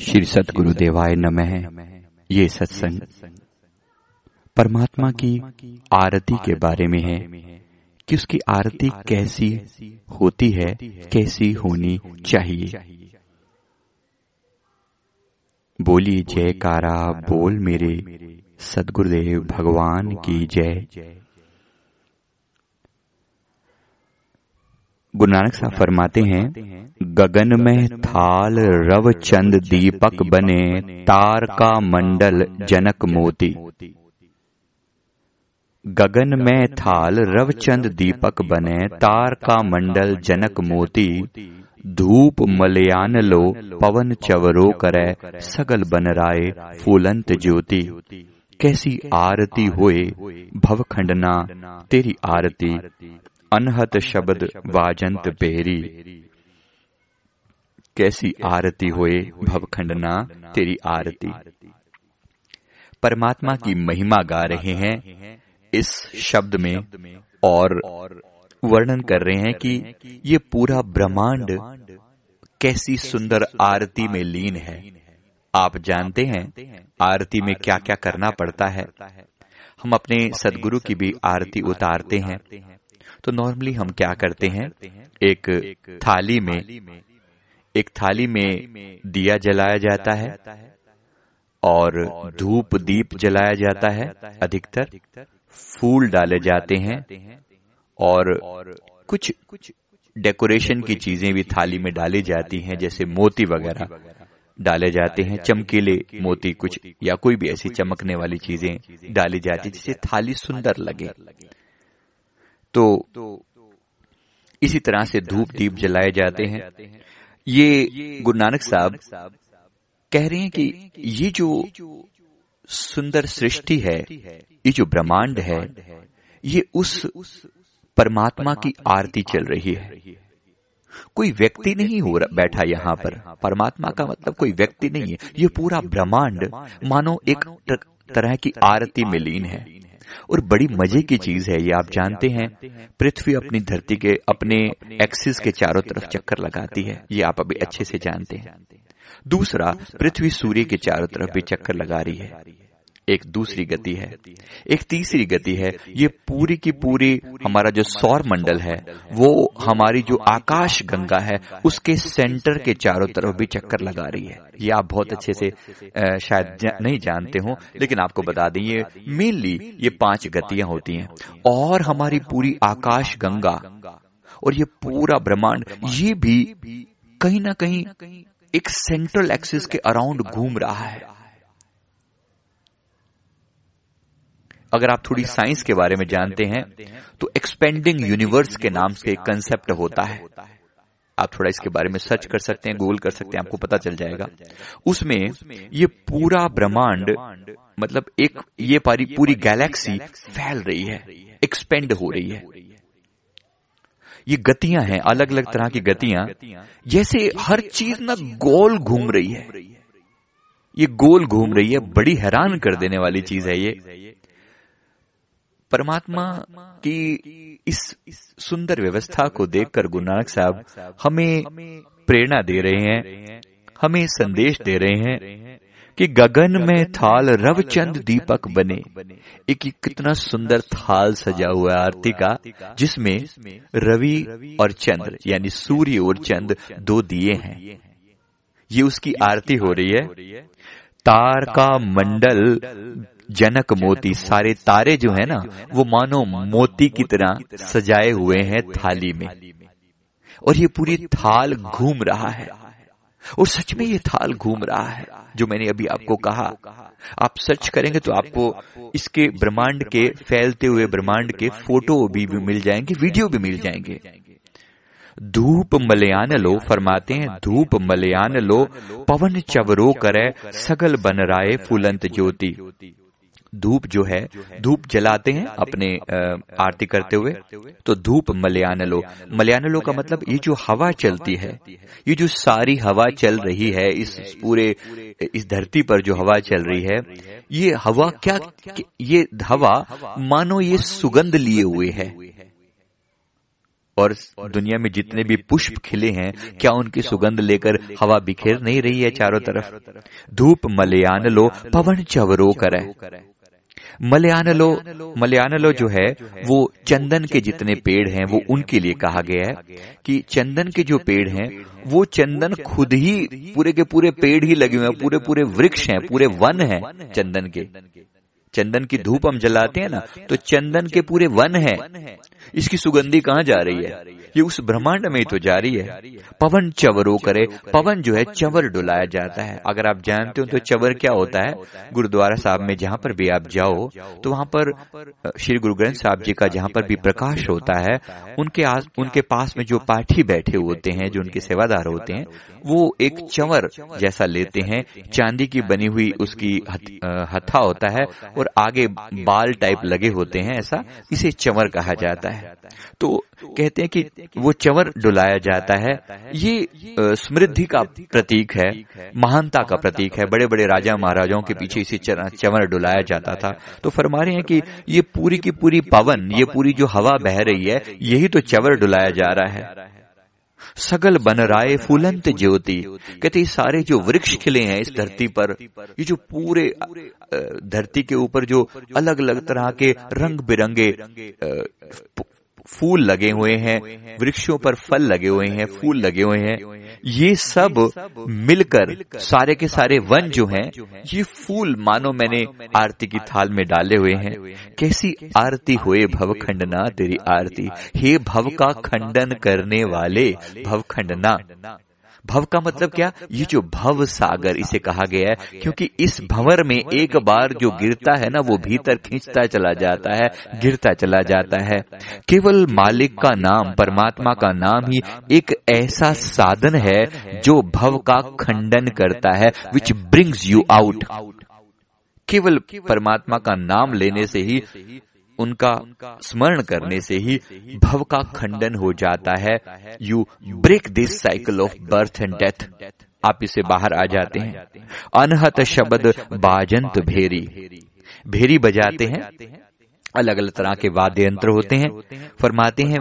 श्री सतगुरु देवाय नमः। ये सत्संग परमात्मा की आरती के बारे में है कि उसकी आरती कैसी होती है, कैसी होनी चाहिए। बोली जयकारा, बोल मेरे सदगुरुदेव भगवान की जय। गुरु नानक साहब फरमाते हैं, गगन में थाल रव चंद दीपक बने, तार का मंडल जनक मोती। गगन में थाल रवचंद दीपक बने, तार का मंडल जनक मोती। धूप मलयान लो, पवन चवरो करे, सगल बन राय फूलंत ज्योति। कैसी आरती होए भव खंडना तेरी आरती। अनहत शब्द वाजंत पेरी कैसी आरती होए भवखंडना तेरी आरती। परमात्मा की महिमा गा रहे हैं इस शब्द में और वर्णन कर रहे हैं कि ये पूरा ब्रह्मांड कैसी सुंदर आरती में लीन है। आप जानते हैं आरती में क्या क्या करना पड़ता है। हम अपने सदगुरु की भी आरती उतारते हैं। तो नॉर्मली हम क्या करते हैं? एक थाली में एक थाली में दिया जलाया जाता है और धूप दीप जलाया जाता है। अधिकतर फूल डाले जाते हैं। और कुछ कुछ डेकोरेशन की चीज़ें भी थाली में डाली जाती हैं जैसे मोती वगैरह डाले जाते हैं चमकीले मोती कुछ या कोई भी ऐसी चमकने वाली चीज़ें डाली जाती है जिससे थाली सुंदर लगे। तो इसी तरह से धूप दीप जलाए जाते हैं। ये गुरु नानक साहब कह रहे हैं कि ये जो सुंदर सृष्टि है, ये जो ब्रह्मांड है, ये उस परमात्मा की आरती चल रही है। कोई व्यक्ति नहीं हो बैठा यहाँ पर। परमात्मा का मतलब कोई व्यक्ति नहीं है। ये पूरा ब्रह्मांड, मानो एक तरह की आरती में लीन है। और बड़ी मज़े की चीज़ है ये आप जानते हैं पृथ्वी अपनी धरती के अपने एक्सिस के चारों तरफ़ चक्कर लगाती है। ये आप अभी अच्छे से जानते हैं। दूसरा पृथ्वी सूर्य के चारों तरफ़ भी चक्कर लगा रही है। एक दूसरी गति है। एक तीसरी गति है, ये पूरी की पूरी हमारा जो सौर मंडल है, वो हमारी जो आकाश गंगा है, उसके सेंटर के चारों तरफ़ भी चक्कर लगा रही है। ये आप बहुत अच्छे से शायद नहीं जानते हो, लेकिन आपको बता दें, ये मेनली ये पाँच गतियाँ होती हैं। और हमारी पूरी आकाश गंगा और ये पूरा ब्रह्मांड, ये भी कहीं ना कहीं एक सेंट्रल एक्सिस के अराउंड घूम रहा है। अगर आप थोड़ी साइंस के बारे में जानते हैं तो एक्सपेंडिंग यूनिवर्स के नाम से एक कंसेप्ट होता है। आप थोड़ा इसके बारे में सर्च कर सकते हैं गूगल कर सकते हैं, आपको पता चल जाएगा। उसमें ये पूरा ब्रह्मांड मतलब एक ये पारी, पूरी गैलेक्सी फैल रही है एक्सपेंड हो रही है। ये गतियाँ हैं अलग अलग तरह की गतियाँ, जैसे हर चीज़ ना गोल घूम रही है। ये गोल घूम रही है, बड़ी हैरान कर देने वाली चीज़ है ये। परमात्मा की इस सुंदर व्यवस्था को देखकर गुरु नानक साहब हमें प्रेरणा दे रहे हैं, हमें संदेश दे रहे हैं कि गगन में थाल रवचंद दीपक बने। एक कितना सुंदर थाल सजा हुआ आरती का, जिसमें रवि और चंद्र, यानी सूर्य और चंद्र दो दिए हैं। ये उसकी आरती हो रही है। तार का मंडल जनक मोती सारे तारे जो है ना वो मानो मोती की तरह सजाए हुए हैं थाली में। और ये पूरी थाल घूम रहा है। और सच में ये थाल घूम रहा है जो मैंने अभी आपको कहा। आप सर्च करेंगे तो आपको इसके ब्रह्मांड के फैलते हुए ब्रह्मांड के फ़ोटो भी, भी मिल जाएँगे वीडियो भी मिल जाएँगे। धूप मलयान लो फरमाते हैं धूप मलयान लो पवन चवरो करे सगल बन राय फुलंत ज्योति। धूप जो है धूप जलाते हैं अपने आरती करते हुए। तो धूप मलयानलो मलयानलो का मतलब ये जो हवा चलती है ये जो सारी हवा चल रही है इस पूरे इस धरती पर जो हवा चल रही है ये हवा क्या ये हवा मानो ये सुगंध लिए हुए है। और दुनिया में जितने भी पुष्प खिले हैं क्या उनकी सुगंध लेकर हवा बिखेर नहीं रही है चारों तरफ़? धूप मलयान लो पवन चवरो करे। मलयानलो मलयानलो जो है वो चंदन के जितने पेड़ हैं वो उनके लिए कहा गया है कि चंदन के जो पेड़ हैं वो चंदन खुद ही पूरे के पूरे पेड़ ही लगे हुए हैं पूरे पूरे वृक्ष हैं पूरे वन हैं चंदन के। चंदन की। धूप हम जलाते हैं ना तो चंदन के पूरे वन है। इसकी सुगंधी कहाँ जा रही है? ये उस ब्रह्मांड में तो जारी है। पवन चवरो करे पवन जो है चवर डुलाया जाता है। अगर आप जानते हो तो चवर क्या होता है? गुरुद्वारा साहब में जहाँ पर भी आप जाओ तो वहाँ पर श्री गुरु ग्रंथ साहब जी का जहाँ पर भी प्रकाश होता है उनके आस, उनके पास में जो पाठी बैठे होते हैं जो उनके सेवादार होते हैं वो एक चवर जैसा लेते हैं। चांदी की बनी हुई उसकी हथा होता है और आगे बाल टाइप लगे होते हैं ऐसा इसे चवर कहा जाता है। तो कहते हैं कि वो चवर डुलाया जाता है। ये समृद्धि का प्रतीक है, महानता का प्रतीक है। बड़े बड़े राजा महाराजाओं के पीछे इसी चवर डुलाया जाता था। तो फरमा रहे हैं कि ये पूरी की पूरी पवन, ये पूरी जो हवा बह रही है, यही तो चवर डुलाया जा रहा है। सगल बन राय फूलंत ज्योति। कहते सारे जो वृक्ष खिले हैं इस धरती पर, ये जो पूरे धरती के ऊपर जो अलग अलग तरह के रंग बिरंगे फूल लगे हुए हैं, वृक्षों पर फल लगे हुए हैं, फूल लगे हुए हैं। ये सब मिलकर सारे के सारे वन जो हैं, ये फूल मानो मैंने आरती की थाल में डाले हुए हैं। कैसी आरती हुए भव खंडना तेरी आरती। हे भव का खंडन करने वाले, भव खंडना। भव का मतलब क्या? ये जो भव सागर इसे कहा गया है क्योंकि इस भंवर में एक बार जो गिरता है ना वो भीतर खींचता चला जाता है गिरता चला जाता है। केवल मालिक का नाम परमात्मा का नाम ही एक ऐसा साधन है जो भव का खंडन करता है विच ब्रिंग्स यू आउट केवल परमात्मा का नाम लेने से ही उनका स्मरण करने से ही भव का खंडन हो जाता है। You break this cycle of birth and death आप इसे बाहर आ जाते हैं। अनहत शब्द बाजंत भेरी। भेरी बजाते हैं। अलग अलग तरह के वाद्य यंत्र होते हैं। फरमाते हैं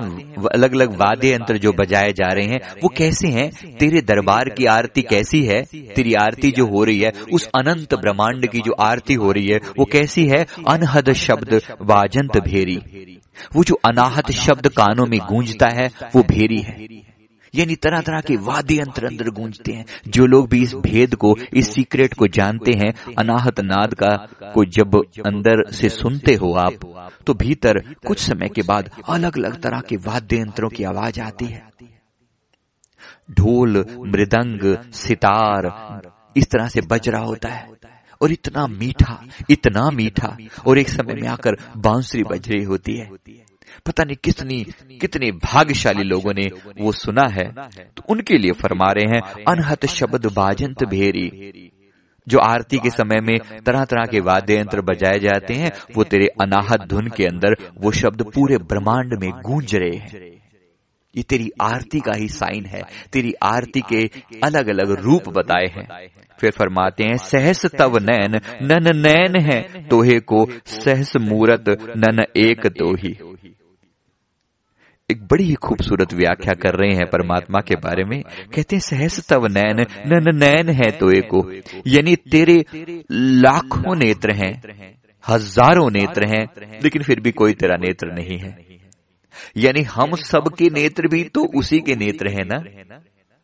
अलग अलग वाद्य यंत्र जो बजाए जा रहे हैं, वो कैसे हैं? तेरे दरबार की आरती कैसी है? तेरी आरती जो हो रही है, उस अनंत ब्रह्मांड की जो आरती हो रही है, वो कैसी है? अनहद शब्द वाजंत भेरी। वो जो अनाहत शब्द कानों में गूंजता है, वो भेरी है। यानी तरह तरह के वाद्य यंत्र अंदर गूंजते हैं। जो लोग भी इस भेद को, इस सीक्रेट को जानते हैं, अनाहत नाद का को जब अंदर से सुनते हो आप तो भीतर कुछ समय के बाद अलग अलग तरह के वाद्य यंत्रों की आवाज़ आती है। ढोल, मृदंग, सितार, इस तरह से बज रहा होता है। और इतना मीठा इतना मीठा, और एक समय में आकर बांसुरी बज रही होती है। पता नहीं कितनी, कितने भाग्यशाली लोगों ने वो सुना है तो उनके लिए फरमा रहे हैं, अनहत शब्द बाजंत भेरी। जो आरती के समय में तरह तरह के वाद्य यंत्र बजाए जाते हैं, वो तेरे अनाहत धुन के अंदर वो शब्द पूरे ब्रह्मांड में गूंज रहे हैं। ये तेरी आरती का ही साइन है, तेरी आरती के अलग अलग रूप बताए हैं। फिर फरमाते हैं, सहस तव नैन नन नैन है, तोहे को सहस मूरत, नन एक तो ही एक बड़ी ही खूबसूरत व्याख्या कर रहे हैं परमात्मा के बारे में। कहते हैं सहस तव नैन नन नैन है तो एको यानी तेरे लाखों नेत्र हैं, हज़ारों नेत्र हैं, लेकिन फिर भी कोई तेरा नेत्र नहीं है। यानी हम सबके नेत्र भी तो उसी के नेत्र हैं ना?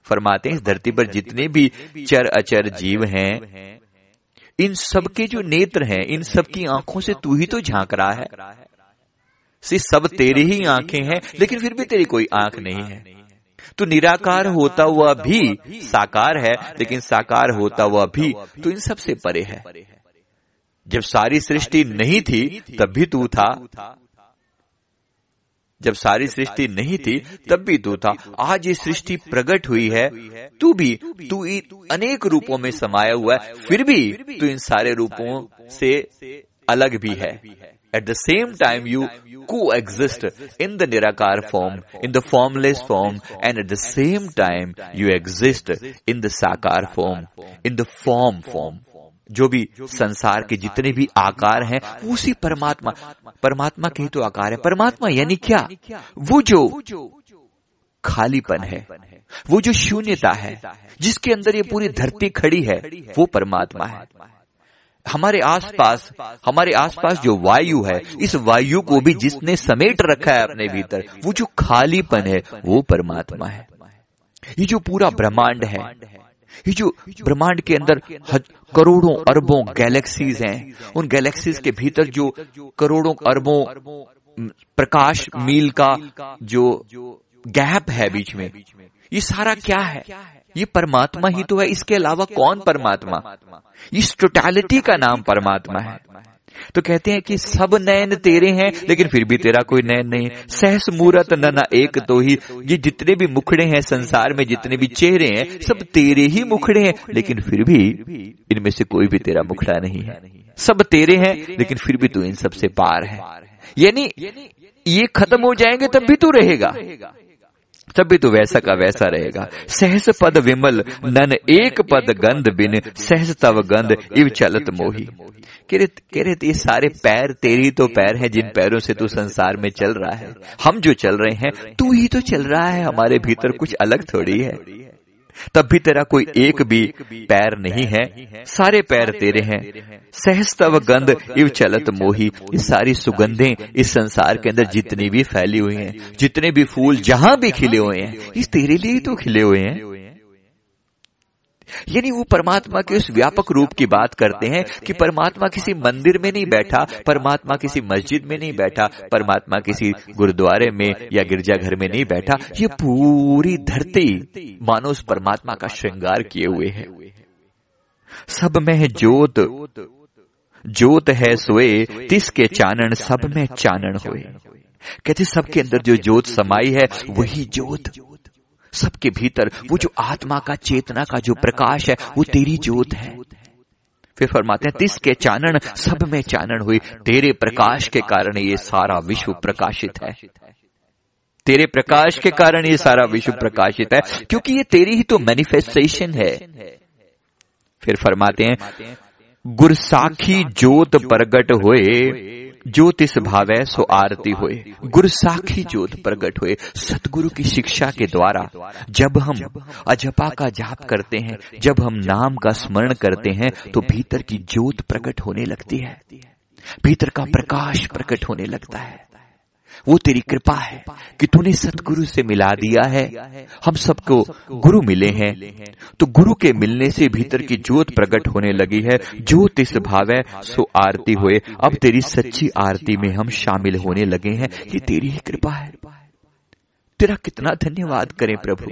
फरमाते हैं, इस धरती पर जितने भी चर अचर जीव हैं, इन सबके जो नेत्र हैं, इन सबकी आँखों से तू ही तो झाँक रहा है। से सब तेरी ही आँखें हैं लेकिन फिर भी तेरी कोई आँख नहीं है। तो निराकार होता हुआ भी साकार है लेकिन साकार होता हुआ भी तो इन सबसे परे है। जब सारी सृष्टि नहीं थी तब भी तू था। जब सारी सृष्टि नहीं थी तब भी तू था। आज ये सृष्टि प्रकट हुई है तू भी तू अनेक रूपों में समाया हुआ है फिर भी तू इन सारे रूपों से अलग भी है। At the same time, you coexist in the Nirakar form, in the formless form, and at the same time, you exist in the Sakar form, in the form form. जो भी संसार के जितने भी आकार हैं उसी परमात्मा परमात्मा के ही तो आकार है परमात्मा यानी क्या वो जो खालीपन है वो जो शून्यता है जिसके अंदर ये पूरी धरती खड़ी है वो परमात्मा है हमारे आसपास हमारे आसपास जो वायु है, इस वायु को भी जिसने समेट रखा है अपने भीतर, वो जो खालीपन है, वो परमात्मा है। ये जो पूरा ब्रह्मांड है, ये जो ब्रह्मांड के अंदर करोड़ों अरबों गैलेक्सीज हैं, उन गैलेक्सीज के भीतर जो करोड़ों अरबों प्रकाश, मील का जो गैप है बीच में, ये सारा क्या है? ये परमात्मा ही तो है, इसके अलावा कौन परमात्मा? इस टोटैलिटी का नाम परमात्मा है। तो कहते हैं कि सब नयन तेरे हैं, लेकिन फिर भी तेरा कोई नयन नहीं। सहस, मूरत न एक तो ही। ये जितने भी मुखड़े हैं संसार में, जितने भी चेहरे हैं, सब तेरे ही मुखड़े हैं। लेकिन फिर भी इनमें से कोई भी तेरा मुखड़ा नहीं है। सब तेरे हैं, लेकिन फिर भी तू इन सबसे पार है। यानी ये खत्म हो जाएँगे, तब भी तू रहेगा। तब भी तो वैसा का वैसा रहेगा। सहस पद विमल, नन एक पद गंध बिन, सहस तव गंध इव चलत मोही। कह रहे ये सारे पैर तेरी तो पैर हैं, जिन पैरों से तू संसार में चल रहा है। हम जो चल रहे हैं, तू ही तो चल रहा है, हमारे भीतर कुछ अलग थोड़ी है। तब भी तेरा कोई एक भी पैर नहीं है। सारे पैर तेरे हैं। सहस्तव गंध इव चलत मोही। ये सारी सुगंधे इस संसार के अंदर जितनी भी फैली हुई हैं जितने भी फूल जहाँ भी खिले हुए हैं इस तेरे लिए तो खिले हुए हैं। यानी वो परमात्मा के उस व्यापक रूप की बात करते हैं कि परमात्मा किसी मंदिर में नहीं बैठा, परमात्मा किसी मस्जिद में नहीं बैठा, परमात्मा किसी गुरुद्वारे में या गिरजाघर में नहीं बैठा। ये पूरी धरती मानो उस परमात्मा का श्रृंगार किए हुए है। सब में है ज्योत जोत है सोए, तिसके चानन सब में चानन हुए। कहते सबके अंदर जो ज्योत समाई है, वही जोत सबके भीतर, वो जो आत्मा का चेतना का जो प्रकाश है, वो तेरी ज्योत है। फिर फरमाते हैं तिस के चानन, सब में चानन हुई। तेरे प्रकाश के कारण ये सारा विश्व प्रकाशित है। तेरे प्रकाश के कारण ये सारा विश्व प्रकाशित है, क्योंकि ये तेरी ही तो मैनिफेस्टेशन है। फिर फरमाते हैं, गुरसाखी ज्योत प्रगट हुए ज्योतिष भावे सो आरती हुए गुरु साखी ज्योत प्रकट हुए। सतगुरु की शिक्षा के द्वारा जब हम अजपा का जाप करते हैं, जब हम नाम का स्मरण करते हैं तो भीतर की ज्योत प्रकट होने लगती है। भीतर का प्रकाश प्रकट होने लगता है। वो तेरी कृपा है कि तूने सतगुरु से मिला दिया है। हम सबको गुरु मिले हैं। तो गुरु के मिलने से भीतर की ज्योत प्रकट होने लगी है। ज्योत इस भाव है, सो आरती हुए। अब तेरी सच्ची आरती में हम शामिल होने लगे हैं। ये तेरी ही कृपा है। तेरा कितना धन्यवाद करें प्रभु।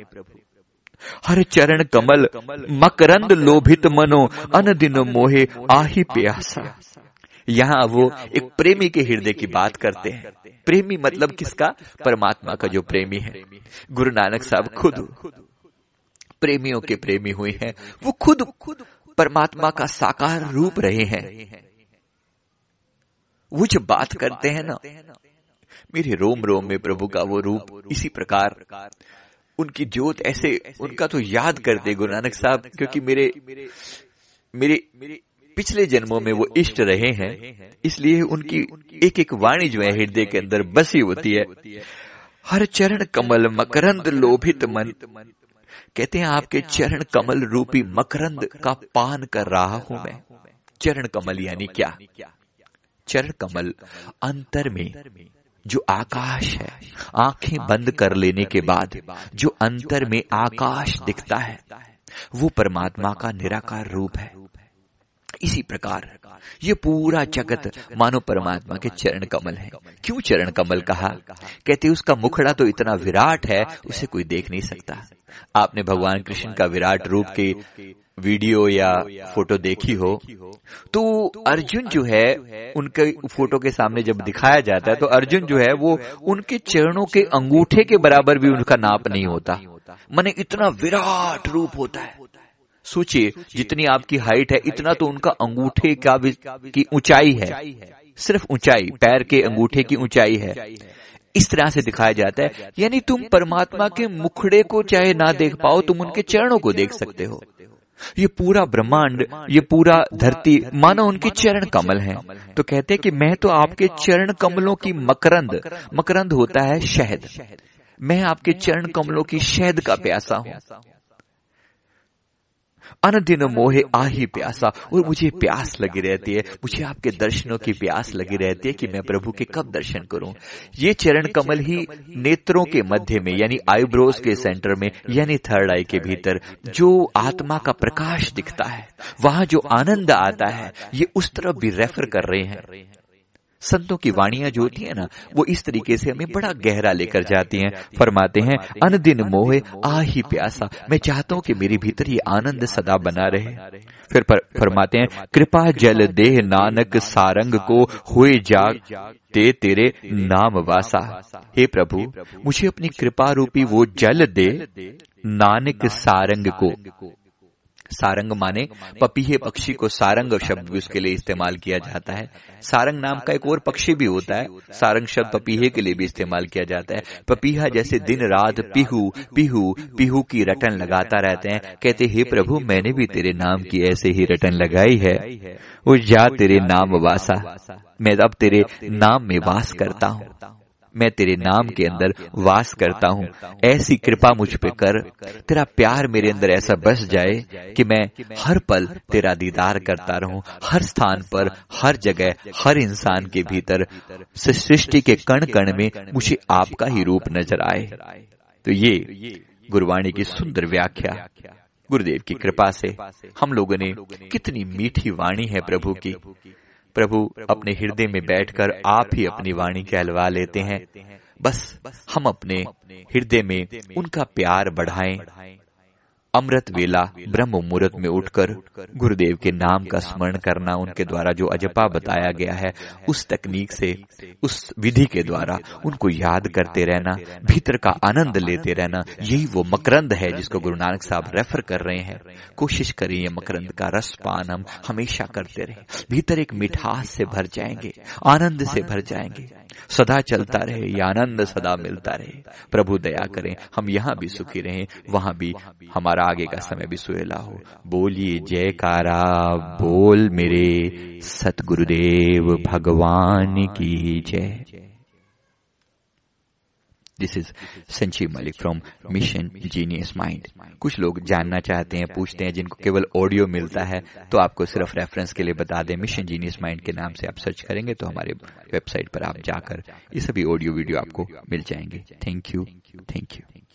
हर चरण कमल, मकरंद लोभित मनो, अन दिन मोहे, आही प्यासा। यहाँ वो एक प्रेमी के हृदय की बात करते हैं। प्रेमी मतलब किसका? परमात्मा का जो प्रेमी है। गुरु नानक साहब खुद। प्रेमियों के प्रेमी हुए हैं। वो खुद खुद परमात्मा का साकार रूप रहे हैं। वो जो बात करते हैं ना मेरे रोम रोम में प्रभु का वो रूप इसी प्रकार उनकी ज्योत ऐसे उनका तो याद करते गुरु नानक साहब क्योंकि मेरे मेरे पिछले जन्मों में वो इष्ट रहे हैं, इसलिए उनकी एक एक वाणी जो है हृदय के अंदर बसी होती है। हर चरण कमल मकरंद लोभित मन। कहते हैं, आपके चरण कमल रूपी मकरंद का पान कर रहा हूँ मैं। चरण कमल यानी क्या? चरण कमल अंतर में जो आकाश है, आँखें बंद कर लेने के बाद जो अंतर में आकाश दिखता है, वो परमात्मा का निराकार रूप है। इसी प्रकार। ये पूरा जगत मानो परमात्मा के चरण कमल है। क्यों चरण कमल कहा? कहते उसका मुखड़ा तो इतना विराट है, उसे कोई देख नहीं सकता। आपने भगवान कृष्ण का विराट रूप के वीडियो या फ़ोटो देखी हो तो अर्जुन जो है, उनके फ़ोटो के सामने जब दिखाया जाता है तो अर्जुन जो है, वो उनके चरणों के अंगूठे के बराबर भी उनका नाप नहीं होता। मैंने इतना विराट रूप होता है। सोचिए जितनी आपकी हाइट है इतना तो उनका अंगूठे का की ऊंचाई है। सिर्फ़ ऊंचाई पैर के अंगूठे की ऊंचाई है। इस तरह से दिखाया जाता है यानी तुम परमात्मा के मुखड़े को चाहे ना देख पाओ तुम उनके चरणों को देख सकते हो। ये पूरा ब्रह्मांड ये पूरा धरती मानो उनके चरण कमल हैं। तो कहते हैं कि मैं तो आपके चरण कमलों की मकरंद मकरंद होता है शहद। मैं आपके चरण कमलों की शहद का प्यासा हूँ। अनदिन मोहे आ ही प्यासा, और मुझे प्यास लगी रहती है। मुझे आपके दर्शनों की प्यास लगी रहती है कि मैं प्रभु के कब दर्शन करूँ? ये चरण कमल ही नेत्रों के मध्य में, यानी आईब्रोज के सेंटर में, यानी थर्ड आई के भीतर, जो आत्मा का प्रकाश दिखता है। वहाँ जो आनंद आता है, ये उस तरफ़ भी रेफर कर रहे हैं। संतों की वाणियाँ जो होती है ना, वो इस तरीके से हमें बड़ा गहरा लेकर जाती हैं, फरमाते हैं, अन दिन मोहे आ ही प्यासा, मैं चाहता हूँ कि मेरे भीतर ये आनंद सदा बना रहे। फिर फरमाते हैं, कृपा जल देह नानक सारंग को हुए जाग ते तेरे नाम वासा। हे प्रभु, मुझे अपनी कृपा रूपी वो जल दे, नानक सारंग को। सारंग माने, पपीहे पक्षी को सारंग शब्द भी उसके लिए इस्तेमाल किया जाता है। सारंग नाम का एक और पक्षी भी होता है। सारंग शब्द पपीहे के लिए भी इस्तेमाल किया जाता है। पपीहा जैसे दिन रात पिहू पिहू पिहू की रटन लगाता रहते हैं। कहते, हे प्रभु, मैंने भी तेरे नाम की ऐसे ही रटन लगाई है। वो जा तेरे नाम वासा। मैं अब तेरे नाम में वास करता हूँ। मैं तेरे नाम के अंदर वास करता हूँ। ऐसी कृपा मुझ पे कर। तेरा प्यार मेरे अंदर ऐसा बस जाए कि मैं हर पल तेरा दीदार करता रहूँ। हर स्थान पर, हर जगह, हर इंसान के भीतर सृष्टि के कण कण में मुझे आपका ही रूप नज़र आए। तो ये गुरवाणी की सुंदर व्याख्या। गुरुदेव की कृपा से हम लोगों ने कितनी मीठी वाणी है प्रभु की। प्रभु अपने हृदय में बैठकर आप ही अपनी वाणी कहलवा लेते हैं। बस हम अपने हृदय में उनका प्यार बढ़ाएँ। अमृत वेला ब्रह्म मुहूर्त में उठकर गुरुदेव के नाम का स्मरण करना उनके द्वारा जो अजपा बताया गया है, उस तकनीक से, उस विधि के द्वारा उनको याद करते रहना, भीतर का आनंद लेते रहना, यही वो मकरंद है जिसको गुरु नानक साहब रेफर कर रहे हैं। कोशिश करिए मकरंद का रस पान हम हमेशा करते रहे। भीतर एक मिठास से भर जाएँगे, आनंद से भर जाएँगे। सदा चलता रहे ये आनंद सदा मिलता रहे। प्रभु दया करें हम यहाँ भी सुखी रहें वहाँ भी हमारा आगे का समय भी सुहेला हो। बोलिए जयकारा बोल मेरे सतगुरुदेव भगवान की जय। This is Sanjeev Malik from Mission Genius Mind कुछ लोग जानना चाहते हैं पूछते हैं जिनको केवल ऑडियो मिलता है तो आपको सिर्फ़ रेफरेंस के लिए बता दें मिशन जीनियस माइंड के नाम से आप सर्च करेंगे तो हमारे वेबसाइट पर आप जाकर ये सभी ऑडियो वीडियो आपको मिल जाएँगे। Thank you thank you